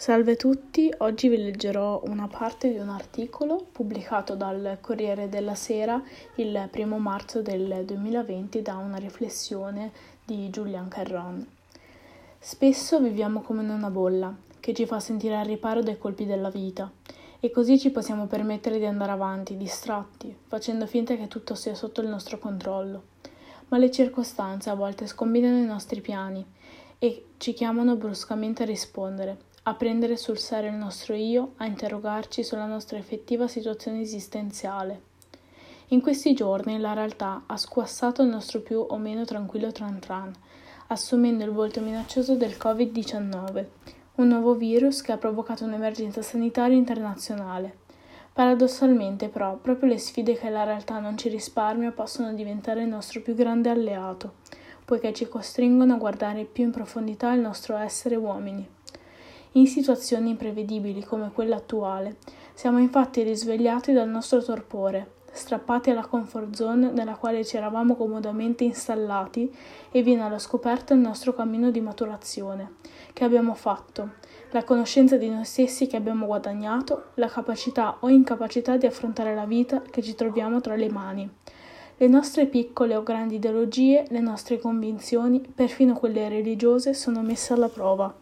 Salve a tutti, oggi vi leggerò una parte di un articolo pubblicato dal Corriere della Sera il primo marzo del 2020 da una riflessione di Julian Carron. Spesso viviamo come in una bolla che ci fa sentire al riparo dai colpi della vita e così ci possiamo permettere di andare avanti distratti, facendo finta che tutto sia sotto il nostro controllo. Ma le circostanze a volte scombinano i nostri piani e ci chiamano bruscamente a rispondere a prendere sul serio il nostro io, a interrogarci sulla nostra effettiva situazione esistenziale. In questi giorni la realtà ha squassato il nostro più o meno tranquillo tran tran, assumendo il volto minaccioso del Covid-19, un nuovo virus che ha provocato un'emergenza sanitaria internazionale. Paradossalmente, però, proprio le sfide che la realtà non ci risparmia possono diventare il nostro più grande alleato, poiché ci costringono a guardare più in profondità il nostro essere uomini. In situazioni imprevedibili come quella attuale, siamo infatti risvegliati dal nostro torpore, strappati alla comfort zone nella quale ci eravamo comodamente installati e viene allo scoperto il nostro cammino di maturazione che abbiamo fatto, la conoscenza di noi stessi che abbiamo guadagnato, la capacità o incapacità di affrontare la vita che ci troviamo tra le mani. Le nostre piccole o grandi ideologie, le nostre convinzioni, perfino quelle religiose, sono messe alla prova.